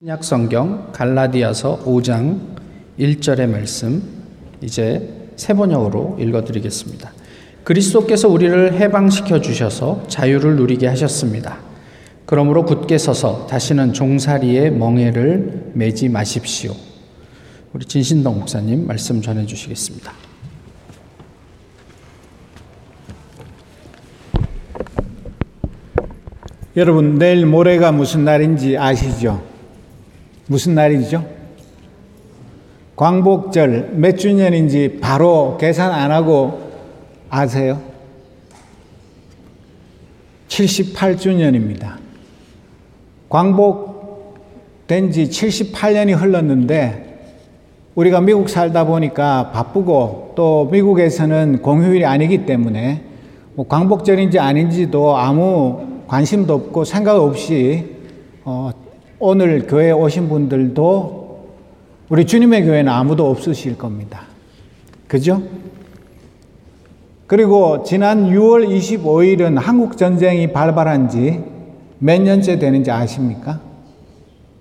신약 성경 갈라디아서 5장 1절의 말씀 이제 세 번역으로 읽어 드리겠습니다. 그리스도께서 우리를 해방시켜 주셔서 자유를 누리게 하셨습니다. 그러므로 굳게 서서 다시는 종살이의 멍에를 매지 마십시오. 우리 진신동 목사님 말씀 전해 주시겠습니다. 여러분 내일 모레가 무슨 날인지 아시죠? 무슨 날이죠? 광복절 몇 주년인지 바로 계산 안 하고 아세요? 78주년입니다. 광복된 지 78년이 흘렀는데 우리가 미국 살다 보니까 바쁘고 또 미국에서는 공휴일이 아니기 때문에 뭐 광복절인지 아닌지도 아무 관심도 없고 생각 없이 어, 오늘 교회 오신 분들도 우리 주님의 교회는 아무도 없으실 겁니다. 그죠? 그리고 지난 6월 25일은 한국 전쟁이 발발한 지 몇 년째 되는지 아십니까?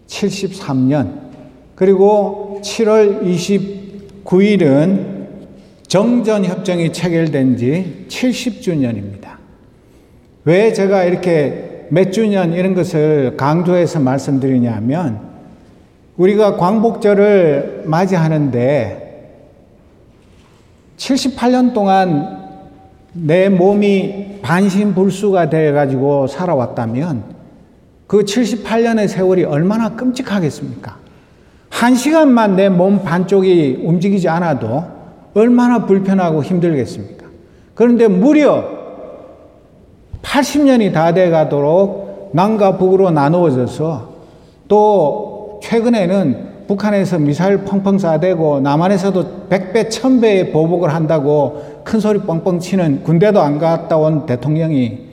73년. 그리고 7월 29일은 정전 협정이 체결된 지 70주년입니다. 왜 제가 이렇게 몇 주년 이런 것을 강조해서 말씀드리냐면 우리가 광복절을 맞이하는데 78년 동안 내 몸이 반신불수가 되어가지고 살아왔다면 그 78년의 세월이 얼마나 끔찍하겠습니까? 한 시간만 내 몸 반쪽이 움직이지 않아도 얼마나 불편하고 힘들겠습니까? 그런데 무려 80년이 다 돼 가도록 남과 북으로 나누어져서 또 최근에는 북한에서 미사일 펑펑 쏴대고 남한에서도 100배, 1000배의 보복을 한다고 큰 소리 뻥뻥 치는 군대도 안 갔다 온 대통령이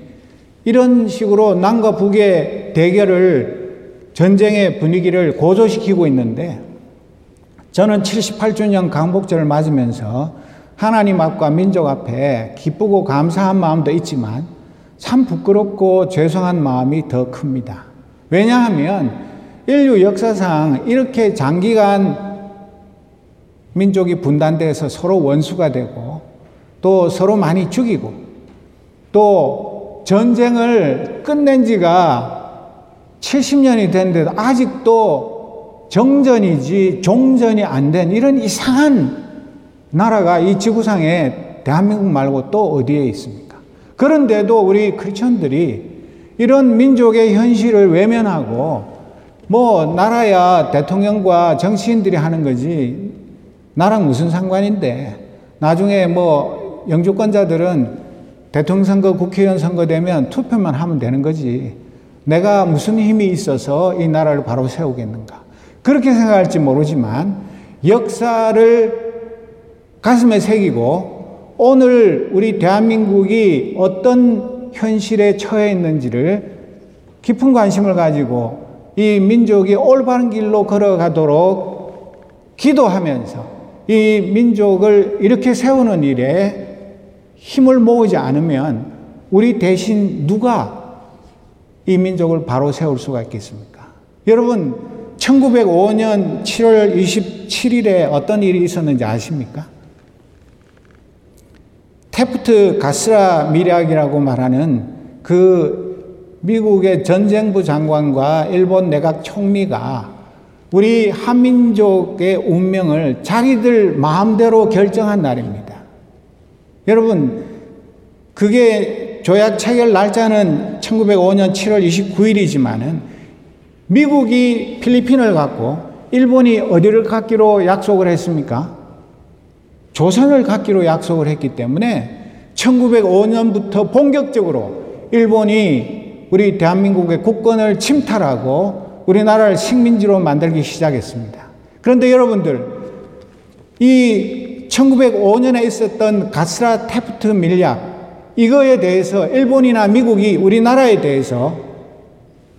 이런 식으로 남과 북의 대결을 전쟁의 분위기를 고조시키고 있는데 저는 78주년 강복절을 맞으면서 하나님 앞과 민족 앞에 기쁘고 감사한 마음도 있지만 참 부끄럽고 죄송한 마음이 더 큽니다. 왜냐하면 인류 역사상 이렇게 장기간 민족이 분단돼서 서로 원수가 되고 또 서로 많이 죽이고 또 전쟁을 끝낸 지가 70년이 됐는데도 아직도 정전이지 종전이 안 된 이런 이상한 나라가 이 지구상에 대한민국 말고 또 어디에 있습니까? 그런데도 우리 크리스천들이 이런 민족의 현실을 외면하고 뭐 나라야 대통령과 정치인들이 하는 거지 나랑 무슨 상관인데 나중에 뭐 영주권자들은 대통령 선거, 국회의원 선거 되면 투표만 하면 되는 거지. 내가 무슨 힘이 있어서 이 나라를 바로 세우겠는가. 그렇게 생각할지 모르지만 역사를 가슴에 새기고 오늘 우리 대한민국이 어떤 현실에 처해 있는지를 깊은 관심을 가지고 이 민족이 올바른 길로 걸어가도록 기도하면서 이 민족을 이렇게 세우는 일에 힘을 모으지 않으면 우리 대신 누가 이 민족을 바로 세울 수가 있겠습니까? 여러분, 1905년 7월 27일에 어떤 일이 있었는지 아십니까? 테프트 가스라 미략이라고 말하는 그 미국의 전쟁부 장관과 일본 내각 총리가 우리 한민족의 운명을 자기들 마음대로 결정한 날입니다. 여러분, 그게 조약 체결 날짜는 1905년 7월 29일이지만은 미국이 필리핀을 갖고 일본이 어디를 갖기로 약속을 했습니까? 조선을 갖기로 약속을 했기 때문에 1905년부터 본격적으로 일본이 우리 대한민국의 국권을 침탈하고 우리나라를 식민지로 만들기 시작했습니다. 그런데 여러분들, 이 1905년에 있었던 가스라 테프트 밀약, 이거에 대해서 일본이나 미국이 우리나라에 대해서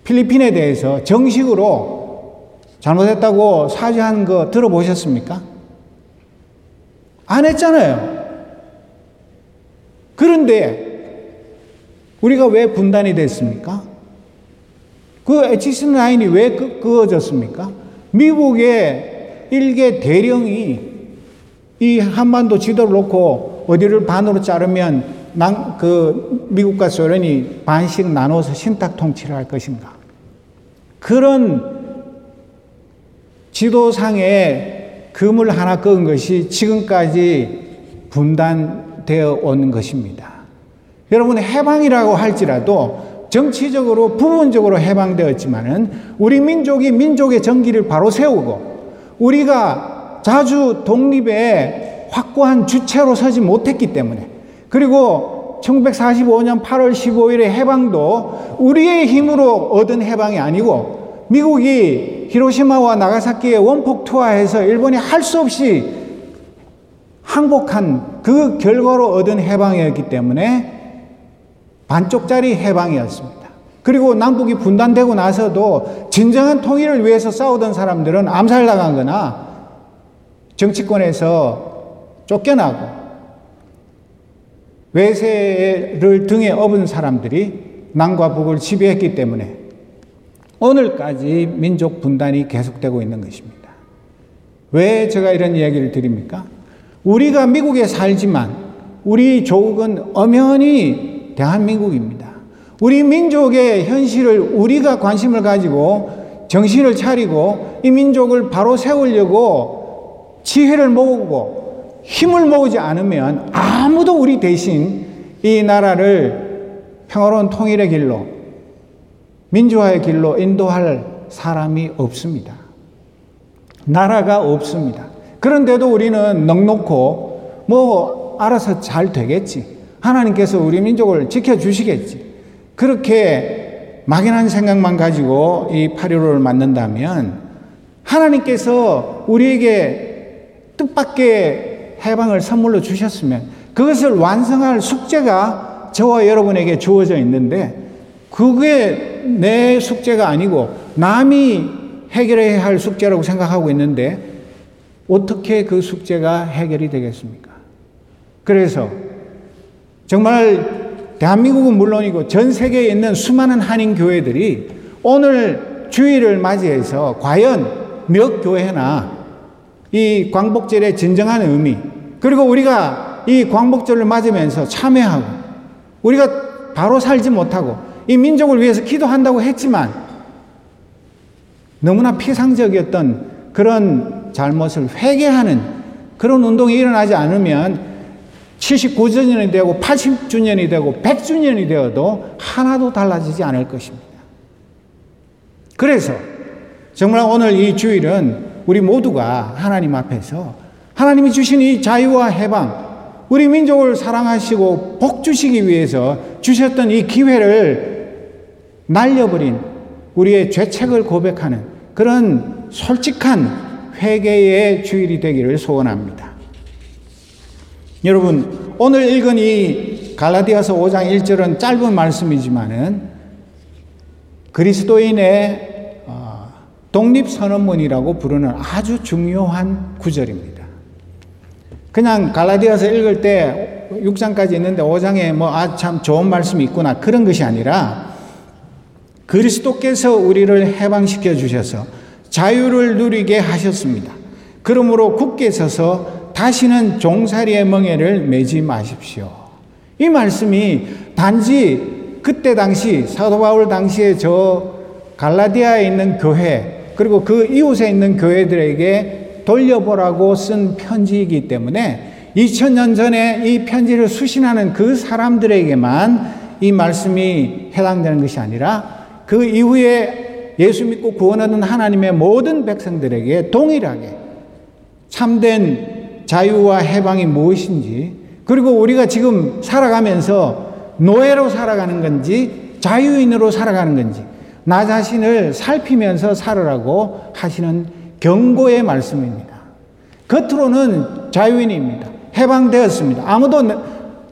필리핀에 대해서 정식으로 잘못했다고 사죄한 거 들어보셨습니까? 안 했잖아요. 그런데 우리가 왜 분단이 됐습니까? 그 에치슨 라인이 왜 그, 그어졌습니까? 미국의 일개 대령이 이 한반도 지도를 놓고 어디를 반으로 자르면 난, 그 미국과 소련이 반씩 나눠서 신탁 통치를 할 것인가? 그런 지도상에 금을 하나 끄은 것이 지금까지 분단되어 온 것입니다. 여러분 해방이라고 할지라도 정치적으로 부분적으로 해방되었지만은 우리 민족이 민족의 정기를 바로 세우고 우리가 자주 독립의 확고한 주체로 서지 못했기 때문에 그리고 1945년 8월 15일의 해방도 우리의 힘으로 얻은 해방이 아니고 미국이 히로시마와 나가사키에 원폭 투하해서 일본이 할 수 없이 항복한 그 결과로 얻은 해방이었기 때문에 반쪽짜리 해방이었습니다. 그리고 남북이 분단되고 나서도 진정한 통일을 위해서 싸우던 사람들은 암살당하거나 정치권에서 쫓겨나고 외세를 등에 업은 사람들이 남과 북을 지배했기 때문에 오늘까지 민족 분단이 계속되고 있는 것입니다. 왜 제가 이런 이야기를 드립니까? 우리가 미국에 살지만 우리 조국은 엄연히 대한민국입니다. 우리 민족의 현실을 우리가 관심을 가지고 정신을 차리고 이 민족을 바로 세우려고 지혜를 모으고 힘을 모으지 않으면 아무도 우리 대신 이 나라를 평화로운 통일의 길로 민주화의 길로 인도할 사람이 없습니다. 나라가 없습니다. 그런데도 우리는 넉넉고 뭐 알아서 잘 되겠지. 하나님께서 우리 민족을 지켜주시겠지. 그렇게 막연한 생각만 가지고 이 8.15를 만든다면 하나님께서 우리에게 뜻밖의 해방을 선물로 주셨으면 그것을 완성할 숙제가 저와 여러분에게 주어져 있는데 그게 내 숙제가 아니고 남이 해결해야 할 숙제라고 생각하고 있는데 어떻게 그 숙제가 해결이 되겠습니까? 그래서 정말 대한민국은 물론이고 전 세계에 있는 수많은 한인 교회들이 오늘 주일을 맞이해서 과연 몇 교회나 이 광복절의 진정한 의미, 그리고 우리가 이 광복절을 맞으면서 참여하고, 우리가 바로 살지 못하고, 이 민족을 위해서 기도한다고 했지만, 너무나 피상적이었던 그런 잘못을 회개하는 그런 운동이 일어나지 않으면 79주년이 되고 80주년이 되고 100주년이 되어도 하나도 달라지지 않을 것입니다. 그래서 정말 오늘 이 주일은 우리 모두가 하나님 앞에서 하나님이 주신 이 자유와 해방, 우리 민족을 사랑하시고 복 주시기 위해서 주셨던 이 기회를 날려버린 우리의 죄책을 고백하는 그런 솔직한 회개의 주일이 되기를 소원합니다. 여러분, 오늘 읽은 이 갈라디아서 5장 1절은 짧은 말씀이지만은 그리스도인의 독립선언문이라고 부르는 아주 중요한 구절입니다. 그냥 갈라디아서 읽을 때 6장까지 있는데 5장에 뭐, 아, 참 좋은 말씀이 있구나. 그런 것이 아니라 그리스도께서 우리를 해방시켜 주셔서 자유를 누리게 하셨습니다. 그러므로 굳게 서서 다시는 종살이의 멍에를 매지 마십시오. 이 말씀이 단지 그때 당시 사도 바울 당시에 저 갈라디아에 있는 교회 그리고 그 이웃에 있는 교회들에게 돌려보라고 쓴 편지이기 때문에 2000년 전에 이 편지를 수신하는 그 사람들에게만 이 말씀이 해당되는 것이 아니라 그 이후에 예수 믿고 구원하는 하나님의 모든 백성들에게 동일하게 참된 자유와 해방이 무엇인지 그리고 우리가 지금 살아가면서 노예로 살아가는 건지 자유인으로 살아가는 건지 나 자신을 살피면서 살으라고 하시는 경고의 말씀입니다. 겉으로는 자유인입니다. 해방되었습니다. 아무도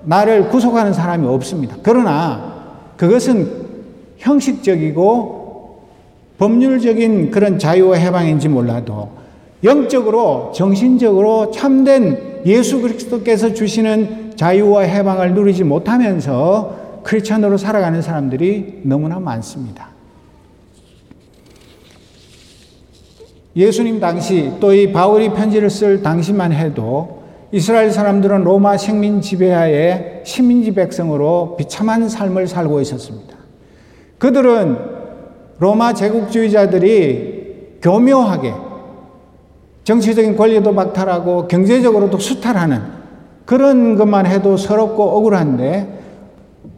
나를 구속하는 사람이 없습니다. 그러나 그것은 형식적이고 법률적인 그런 자유와 해방인지 몰라도 영적으로 정신적으로 참된 예수 그리스도께서 주시는 자유와 해방을 누리지 못하면서 크리스천으로 살아가는 사람들이 너무나 많습니다. 예수님 당시 또 이 바울이 편지를 쓸 당시만 해도 이스라엘 사람들은 로마 식민 지배하에 식민지 백성으로 비참한 삶을 살고 있었습니다. 그들은 로마 제국주의자들이 교묘하게 정치적인 권리도 박탈하고 경제적으로도 수탈하는 그런 것만 해도 서럽고 억울한데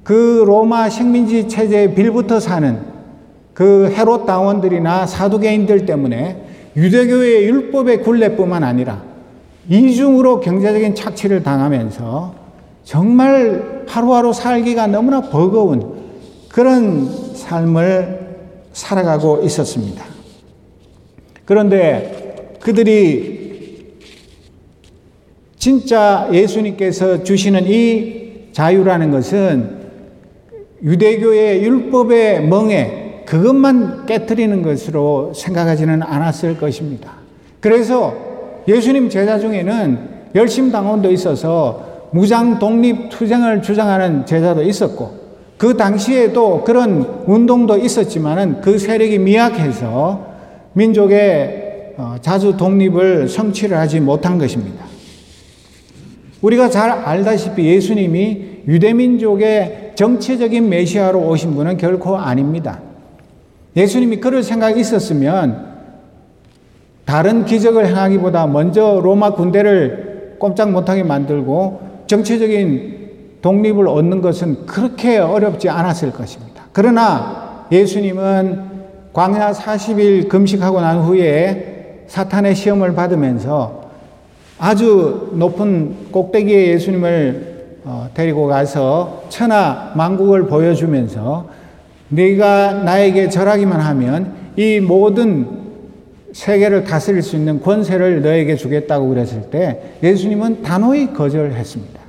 그 로마 식민지 체제에 빌부터 사는 그 헤롯 당원들이나 사두개인들 때문에 유대교의 율법의 굴레뿐만 아니라 이중으로 경제적인 착취를 당하면서 정말 하루하루 살기가 너무나 버거운 그런 삶을 살아가고 있었습니다. 그런데 그들이 진짜 예수님께서 주시는 이 자유라는 것은 유대교의 율법의 멍에 그것만 깨뜨리는 것으로 생각하지는 않았을 것입니다. 그래서 예수님 제자 중에는 열심 당원도 있어서 무장 독립 투쟁을 주장하는 제자도 있었고 그 당시에도 그런 운동도 있었지만은 그 세력이 미약해서 민족의 어, 자주 독립을 성취를 하지 못한 것입니다. 우리가 잘 알다시피 예수님이 유대민족의 정치적인 메시아로 오신 분은 결코 아닙니다. 예수님이 그럴 생각이 있었으면 다른 기적을 행하기보다 먼저 로마 군대를 꼼짝 못하게 만들고 정치적인 독립을 얻는 것은 그렇게 어렵지 않았을 것입니다. 그러나 예수님은 광야 40일 금식하고 난 후에 사탄의 시험을 받으면서 아주 높은 꼭대기에 예수님을 어, 데리고 가서 천하 만국을 보여주면서 네가 나에게 절하기만 하면 이 모든 세계를 다스릴 수 있는 권세를 너에게 주겠다고 그랬을 때 예수님은 단호히 거절했습니다.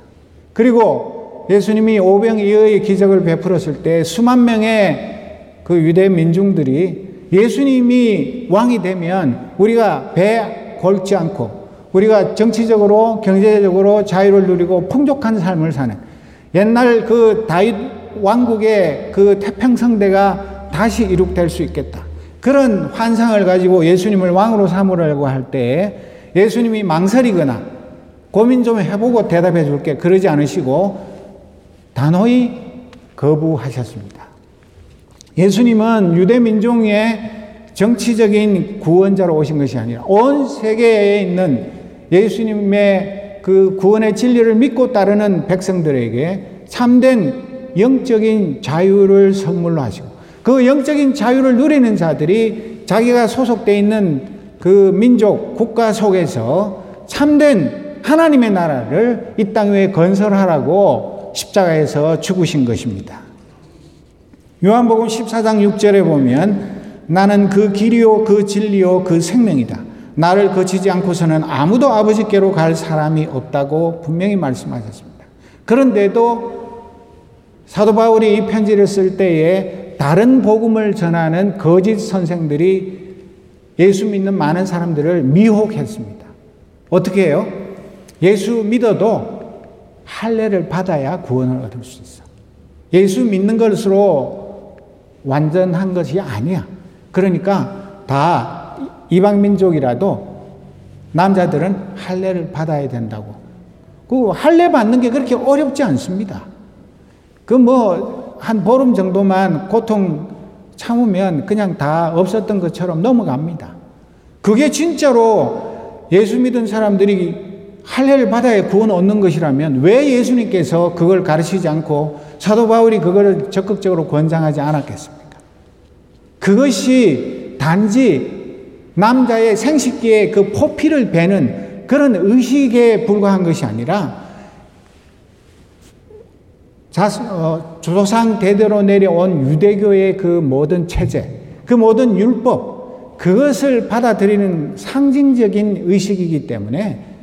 그리고 예수님이 오병이어의 기적을 베풀었을 때 수만 명의 그 유대 민중들이 예수님이 왕이 되면 우리가 배 골지 않고 우리가 정치적으로 경제적으로 자유를 누리고 풍족한 삶을 사는 옛날 그 다윗 왕국의 그 태평성대가 다시 이룩될 수 있겠다. 그런 환상을 가지고 예수님을 왕으로 삼으려고 할때 예수님이 망설이거나 고민 좀 해보고 대답해 줄게 그러지 않으시고 단호히 거부하셨습니다. 예수님은 유대 민중의 정치적인 구원자로 오신 것이 아니라 온 세계에 있는 예수님의 그 구원의 진리를 믿고 따르는 백성들에게 참된 영적인 자유를 선물로 하시고 그 영적인 자유를 누리는 자들이 자기가 소속되어 있는 그 민족, 국가 속에서 참된 하나님의 나라를 이 땅 위에 건설하라고 십자가에서 죽으신 것입니다. 요한복음 14장 6절에 보면 나는 그 길이요, 그 진리요, 그 생명이다. 나를 거치지 않고서는 아무도 아버지께로 갈 사람이 없다고 분명히 말씀하셨습니다. 그런데도 사도 바울이 이 편지를 쓸 때에 다른 복음을 전하는 거짓 선생들이 예수 믿는 많은 사람들을 미혹했습니다. 어떻게 해요? 예수 믿어도 할례를 받아야 구원을 얻을 수 있어. 예수 믿는 것으로 완전한 것이 아니야. 그러니까 다 이방 민족이라도 남자들은 할례를 받아야 된다고. 그 할례 받는 게 그렇게 어렵지 않습니다. 그 뭐 한 보름 정도만 고통 참으면 그냥 다 없었던 것처럼 넘어갑니다. 그게 진짜로 예수 믿은 사람들이 할례를 받아야 구원 얻는 것이라면 왜 예수님께서 그걸 가르치지 않고 사도 바울이 그걸 적극적으로 권장하지 않았겠습니까? 그것이 단지 남자의 생식기에 그 포피를 베는 그런 의식에 불과한 것이 아니라 자, 어, 조상 대대로 내려온 유대교의 그 모든 체제, 그 모든 율법, 그것을 받아들이는 상징적인 의식이기 때문에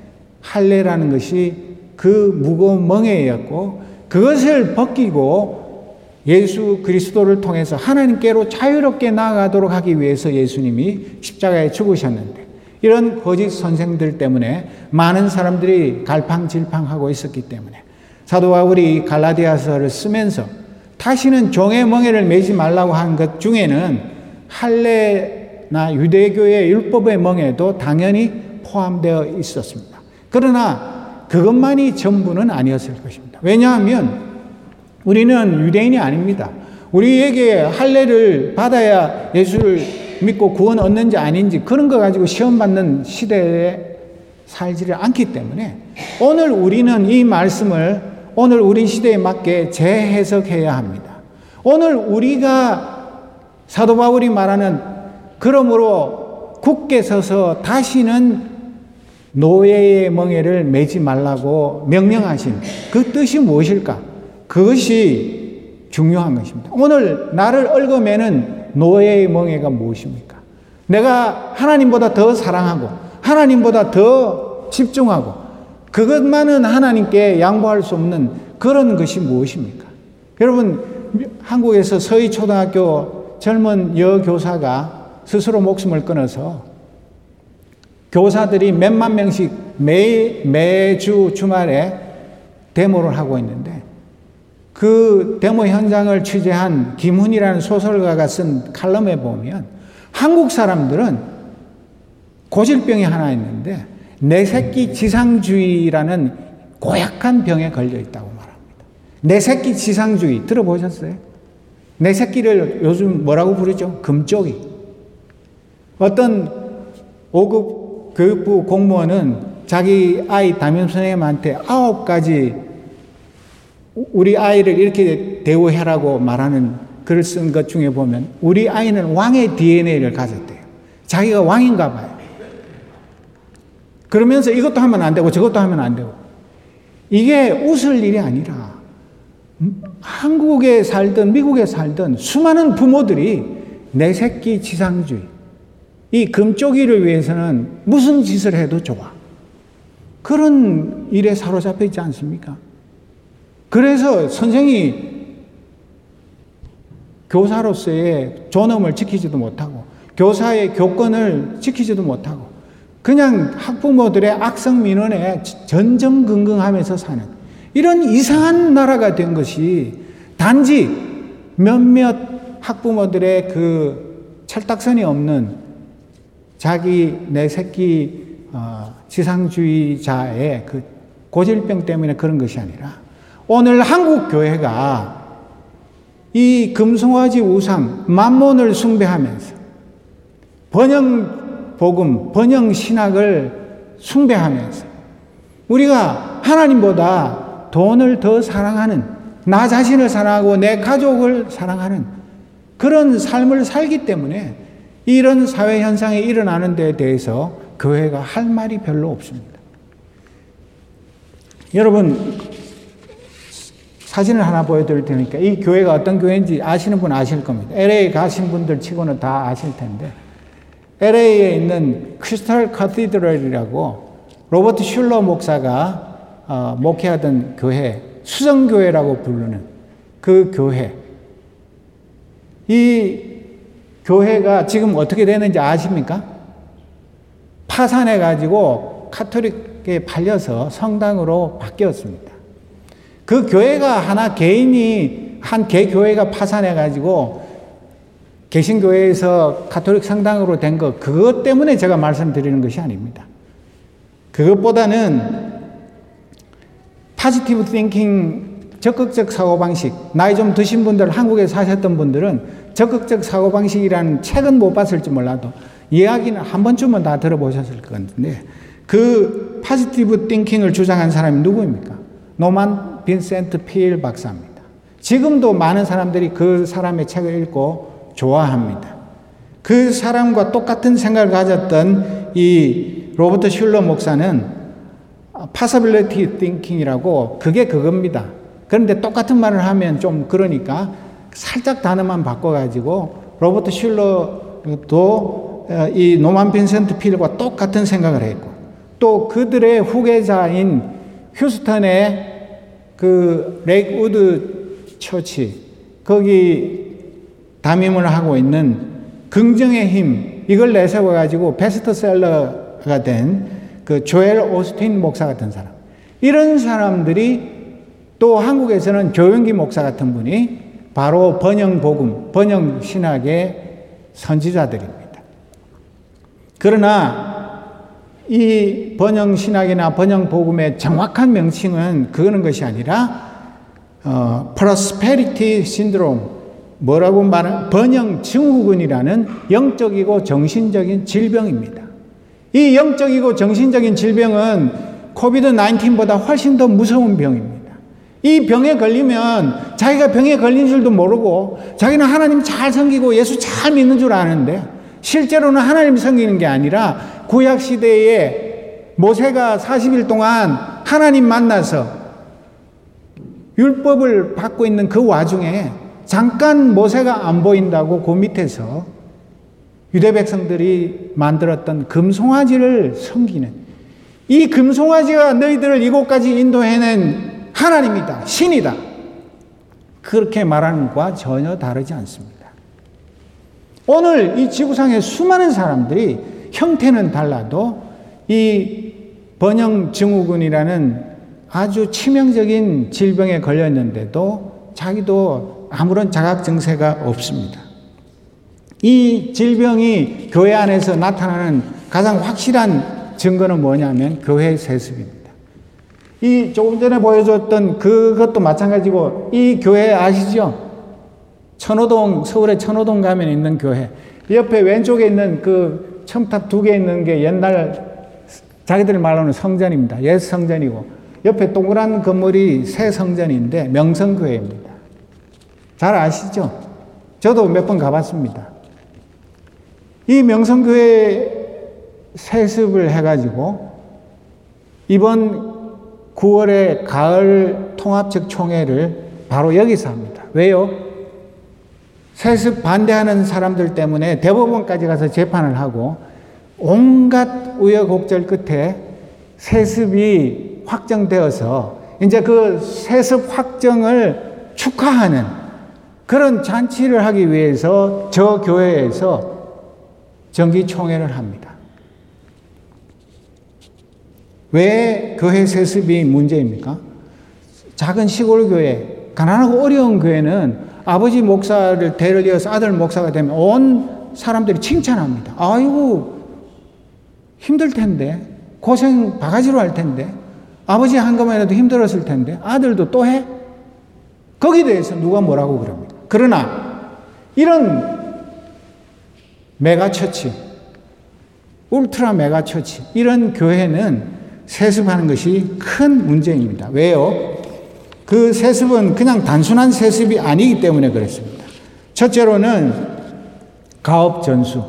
할례라는 것이 그 무거운 멍에였고 그것을 벗기고 예수 그리스도를 통해서 하나님께로 자유롭게 나아가도록 하기 위해서 예수님이 십자가에 죽으셨는데 이런 거짓 선생들 때문에 많은 사람들이 갈팡질팡하고 있었기 때문에 사도 바울이 갈라디아서를 쓰면서 다시는 종의 멍에를 매지 말라고 한 것 중에는 할례를 멍해나 유대교의 율법의 멍해도 당연히 포함되어 있었습니다. 그러나 그것만이 전부는 아니었을 것입니다. 왜냐하면 우리는 유대인이 아닙니다. 우리에게 할례를 받아야 예수를 믿고 구원 얻는지 아닌지 그런 거 가지고 시험 받는 시대에 살지를 않기 때문에 오늘 우리는 이 말씀을 오늘 우리 시대에 맞게 재해석해야 합니다. 오늘 우리가 사도 바울이 말하는 그러므로 굳게 서서 다시는 노예의 멍에를 매지 말라고 명령하신 그 뜻이 무엇일까? 그것이 중요한 것입니다. 오늘 나를 얽어매는 노예의 멍에가 무엇입니까? 내가 하나님보다 더 사랑하고 하나님보다 더 집중하고 그것만은 하나님께 양보할 수 없는 그런 것이 무엇입니까? 여러분 한국에서 서희 초등학교 젊은 여교사가 스스로 목숨을 끊어서 교사들이 몇만 명씩 매, 매주 주말에 데모를 하고 있는데 그 데모 현장을 취재한 김훈이라는 소설가가 쓴 칼럼에 보면 한국 사람들은 고질병이 하나 있는데 내 새끼 지상주의라는 고약한 병에 걸려 있다고 말합니다. 내 새끼 지상주의 들어보셨어요? 내 새끼를 요즘 뭐라고 부르죠? 금쪽이. 어떤 5급 교육부 공무원은 자기 아이 담임 선생님한테 아홉 가지 우리 아이를 이렇게 대우해라고 말하는 글을 쓴 것 중에 보면 우리 아이는 왕의 DNA를 가졌대요. 자기가 왕인가 봐요. 그러면서 이것도 하면 안 되고 저것도 하면 안 되고. 이게 웃을 일이 아니라 한국에 살든 미국에 살든 수많은 부모들이 내 새끼 지상주의, 이 금쪽이를 위해서는 무슨 짓을 해도 좋아. 그런 일에 사로잡혀 있지 않습니까? 그래서 선생이 교사로서의 존엄을 지키지도 못하고 교사의 교권을 지키지도 못하고 그냥 학부모들의 악성 민원에 전전긍긍하면서 사는 이런 이상한 나라가 된 것이 단지 몇몇 학부모들의 그 철딱선이 없는 자기 내 새끼 어, 지상주의자의 그 고질병 때문에 그런 것이 아니라 오늘 한국 교회가 이 금송아지 우상 만몬을 숭배하면서 번영 복음, 번영 신학을 숭배하면서 우리가 하나님보다 돈을 더 사랑하는 나 자신을 사랑하고 내 가족을 사랑하는 그런 삶을 살기 때문에 이런 사회 현상이 일어나는 데 대해서 교회가 할 말이 별로 없습니다. 여러분 사진을 하나 보여드릴 테니까 이 교회가 어떤 교회인지 아시는 분 아실 겁니다. LA 가신 분들 치고는 다 아실 텐데 LA에 있는 크리스탈 카티드럴이라고 로버트 슐러 목사가 어, 목회하던 교회 수정교회라고 부르는 그 교회 이 교회가 지금 어떻게 되는지 아십니까? 파산해 가지고 카톨릭에 팔려서 성당으로 바뀌었습니다. 그 교회가 하나 개인이 한 개교회가 파산해 가지고 개신교회에서 가톨릭 성당으로 된 것 그것 때문에 제가 말씀드리는 것이 아닙니다. 그것보다는 positive thinking 적극적 사고방식 나이 좀 드신 분들 한국에 사셨던 분들은 적극적 사고방식이라는 책은 못 봤을지 몰라도 이야기는 한 번쯤은 다 들어보셨을 것 같은데 그 positive thinking을 주장한 사람이 누구입니까? 노만 빈센트 필 박사입니다. 지금도 많은 사람들이 그 사람의 책을 읽고 좋아합니다. 그 사람과 똑같은 생각을 가졌던 이 로버트 슐러 목사는 possibility thinking이라고 그게 그겁니다. 그런데 똑같은 말을 하면 좀 그러니까 살짝 단어만 바꿔가지고 로버트 슐러도 어, 이 노만 빈센트 필과 똑같은 생각을 했고 또 그들의 후계자인 휴스턴의 그 Lakewood Church 거기 담임을 하고 있는 긍정의 힘 이걸 내세워 가지고 베스트셀러가 된 그 조엘 오스틴 목사 같은 사람. 이런 사람들이 또 한국에서는 조용기 목사 같은 분이 바로 번영 복음, 번영 신학의 선지자들입니다. 그러나 이 번영 신학이나 번영 복음의 정확한 명칭은 그거는 것이 아니라 어, prosperity syndrome 뭐라고 말하는 번영 증후군이라는 영적이고 정신적인 질병입니다. 이 영적이고 정신적인 질병은 코비드 19보다 훨씬 더 무서운 병입니다. 이 병에 걸리면 자기가 병에 걸린 줄도 모르고 자기는 하나님 잘 섬기고 예수 잘 믿는 줄 아는데 실제로는 하나님 섬기는 게 아니라 구약 시대에 모세가 40일 동안 하나님 만나서 율법을 받고 있는 그 와중에 잠깐 모세가 안 보인다고 그 밑에서 유대 백성들이 만들었던 금송아지를 섬기는 이 금송아지가 너희들을 이곳까지 인도해낸 하나님이다. 신이다. 그렇게 말하는 것과 전혀 다르지 않습니다. 오늘 이 지구상의 수많은 사람들이 형태는 달라도 이 번영 증후군이라는 아주 치명적인 질병에 걸렸는데도 자기도 아무런 자각 증세가 없습니다. 이 질병이 교회 안에서 나타나는 가장 확실한 증거는 뭐냐면 교회 세습입니다. 이 조금 전에 보여줬던 그것도 마찬가지고 이 교회 아시죠? 천호동 서울의 천호동 가면 있는 교회 옆에 왼쪽에 있는 그 첨탑 두 개 있는 게 옛날 자기들 말로는 성전입니다. 옛 성전이고 옆에 동그란 건물이 새 성전인데 명성교회입니다. 잘 아시죠? 저도 몇 번 가봤습니다. 이 명성교회 세습을 해가지고 이번 9월에 가을 통합적 총회를 바로 여기서 합니다. 왜요? 세습 반대하는 사람들 때문에 대법원까지 가서 재판을 하고 온갖 우여곡절 끝에 세습이 확정되어서 이제 그 세습 확정을 축하하는 그런 잔치를 하기 위해서 저 교회에서 정기총회를 합니다. 왜 교회 세습이 문제입니까? 작은 시골 교회, 가난하고 어려운 교회는 아버지 목사를 대를 이어서 아들 목사가 되면 온 사람들이 칭찬합니다. 아이고, 힘들 텐데, 고생 바가지로 할 텐데, 아버지 한 것만이라도 힘들었을 텐데, 아들도 또 해? 거기에 대해서 누가 뭐라고 그럽니까. 그러나, 이런 mega church, ultra mega church, 이런 교회는 세습하는 것이 큰 문제입니다. 왜요? 그 세습은 그냥 단순한 세습이 아니기 때문에 그렇습니다. 첫째로는 가업 전수.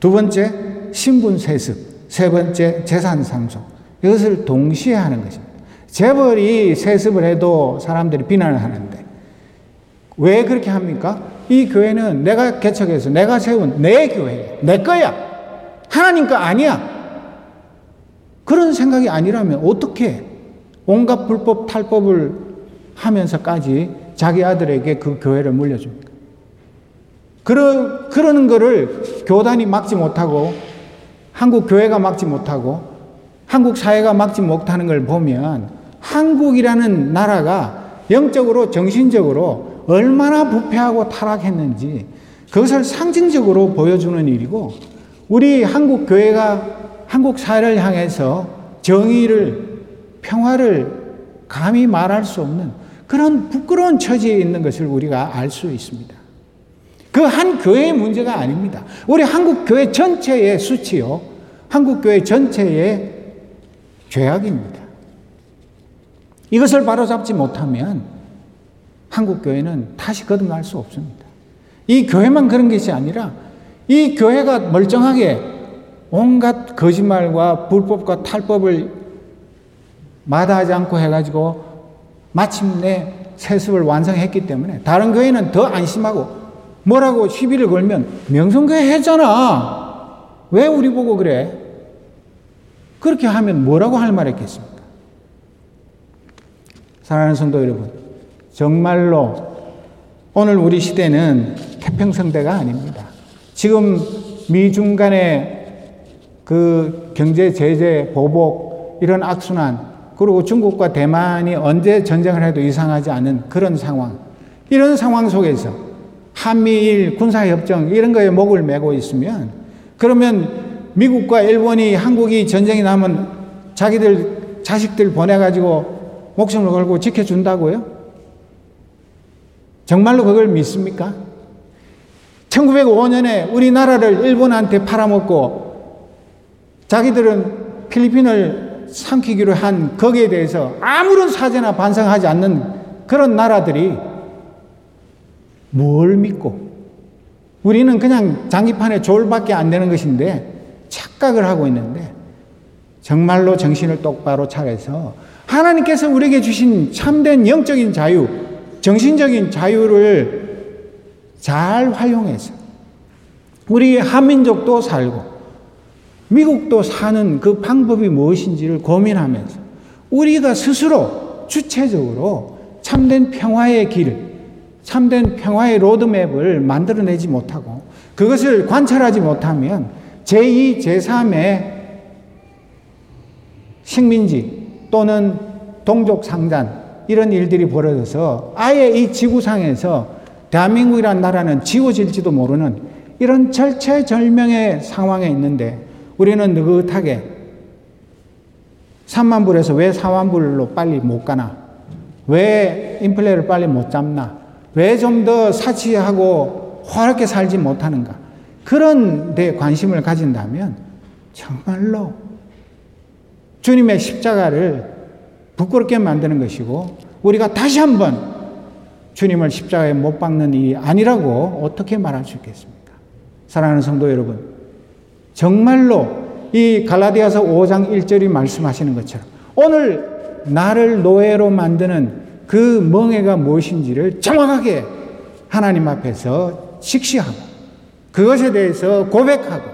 두 번째, 신분 세습. 세 번째, 재산 상속. 이것을 동시에 하는 것입니다. 재벌이 세습을 해도 사람들이 비난을 하는데, 왜 그렇게 합니까? 이 교회는 내가 개척해서 내가 세운 내 교회, 내 거야. 하나님 거 아니야. 그런 생각이 아니라면 어떻게 온갖 불법 탈법을 하면서까지 자기 아들에게 그 교회를 물려줍니까? 그러, 그러는 거를 교단이 막지 못하고 한국 교회가 막지 못하고 한국 사회가 막지 못하는 걸 보면 한국이라는 나라가 영적으로 정신적으로 얼마나 부패하고 타락했는지 그것을 상징적으로 보여주는 일이고 우리 한국 교회가 한국 사회를 향해서 정의를, 평화를 감히 말할 수 없는 그런 부끄러운 처지에 있는 것을 우리가 알 수 있습니다. 그 한 교회의 문제가 아닙니다. 우리 한국 교회 전체의 수치요. 한국 교회 전체의 죄악입니다. 이것을 바로잡지 못하면 한국 교회는 다시 거듭날 수 없습니다. 이 교회만 그런 것이 아니라 이 교회가 멀쩡하게 온갖 거짓말과 불법과 탈법을 마다하지 않고 해가지고 마침내 세습을 완성했기 때문에 다른 교회는 더 안심하고 뭐라고 시비를 걸면 명성교회 했잖아. 왜 우리 보고 그래? 그렇게 하면 뭐라고 할 말했겠습니까? 사랑하는 성도 여러분, 정말로 오늘 우리 시대는 태평성대가 아닙니다. 지금 미중 간의 그 경제 제재 보복 이런 악순환 그리고 중국과 대만이 언제 전쟁을 해도 이상하지 않은 그런 상황 이런 상황 속에서 한미일 군사협정 이런 거에 목을 메고 있으면 그러면 미국과 일본이 한국이 전쟁이 나면 자기들 자식들 보내가지고 목숨을 걸고 지켜준다고요? 정말로 그걸 믿습니까? 1905년에 우리나라를 일본한테 팔아먹고 자기들은 필리핀을 삼키기로 한 거기에 대해서 아무런 사죄나 반성하지 않는 그런 나라들이 뭘 믿고 우리는 그냥 장기판에 졸밖에 안 되는 것인데 착각을 하고 있는데 정말로 정신을 똑바로 차려서 하나님께서 우리에게 주신 참된 영적인 자유, 정신적인 자유를 잘 활용해서 우리 한민족도 살고 미국도 사는 그 방법이 무엇인지를 고민하면서 우리가 스스로 주체적으로 참된 평화의 길, 참된 평화의 로드맵을 만들어내지 못하고 그것을 관찰하지 못하면 제2, 제3의 식민지 또는 동족 상잔 이런 일들이 벌어져서 아예 이 지구상에서 대한민국이라는 나라는 지워질지도 모르는 이런 절체절명의 상황에 있는데 우리는 느긋하게 3만 불에서 왜 4만 불로 빨리 못 가나? 왜 인플레를 빨리 못 잡나? 왜 좀 더 사치하고 화롭게 살지 못하는가? 그런 데 관심을 가진다면 정말로 주님의 십자가를 부끄럽게 만드는 것이고 우리가 다시 한번 주님을 십자가에 못 박는 일이 아니라고 어떻게 말할 수 있겠습니까? 사랑하는 성도 여러분, 정말로 이 갈라디아서 5장 1절이 말씀하시는 것처럼 오늘 나를 노예로 만드는 그 멍해가 무엇인지를 정확하게 하나님 앞에서 직시하고 그것에 대해서 고백하고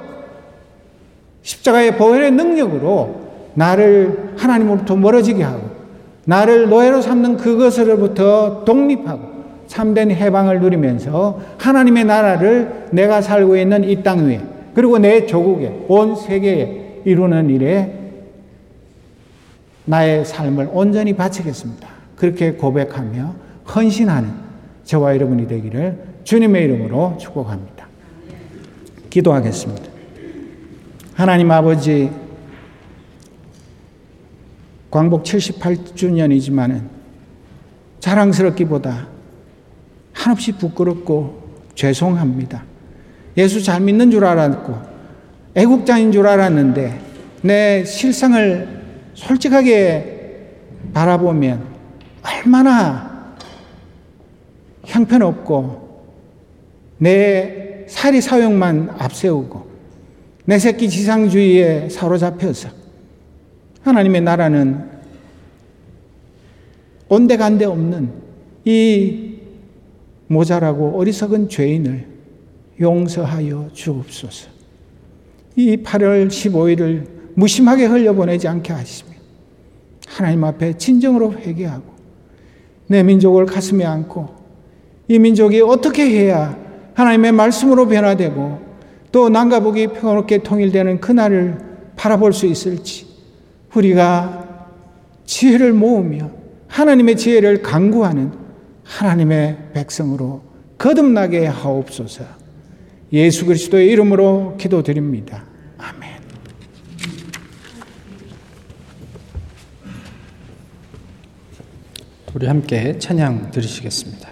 십자가의 보혈의 능력으로 나를 하나님으로부터 멀어지게 하고 나를 노예로 삼는 그것으로부터 독립하고 참된 해방을 누리면서 하나님의 나라를 내가 살고 있는 이 땅 위에 그리고 내 조국에 온 세계에 이루는 일에 나의 삶을 온전히 바치겠습니다. 그렇게 고백하며 헌신하는 저와 여러분이 되기를 주님의 이름으로 축복합니다. 기도하겠습니다. 하나님 아버지 광복 78주년이지만은 자랑스럽기보다 한없이 부끄럽고 죄송합니다. 예수 잘 믿는 줄 알았고 애국자인 줄 알았는데 내 실상을 솔직하게 바라보면 얼마나 형편없고 내 사리 사욕만 앞세우고 내 새끼 지상주의에 사로잡혀서 하나님의 나라는 온데간데 없는 이 모자라고 어리석은 죄인을 용서하여 주옵소서. 이 8월 15일을 무심하게 흘려보내지 않게 하시며 하나님 앞에 진정으로 회개하고 내 민족을 가슴에 안고 이 민족이 어떻게 해야 하나님의 말씀으로 변화되고 또 남과 북이 평화롭게 통일되는 그날을 바라볼 수 있을지 우리가 지혜를 모으며 하나님의 지혜를 강구하는 하나님의 백성으로 거듭나게 하옵소서. 예수 그리스도의 이름으로 기도드립니다. 아멘. 우리 함께 찬양 들으시겠습니다.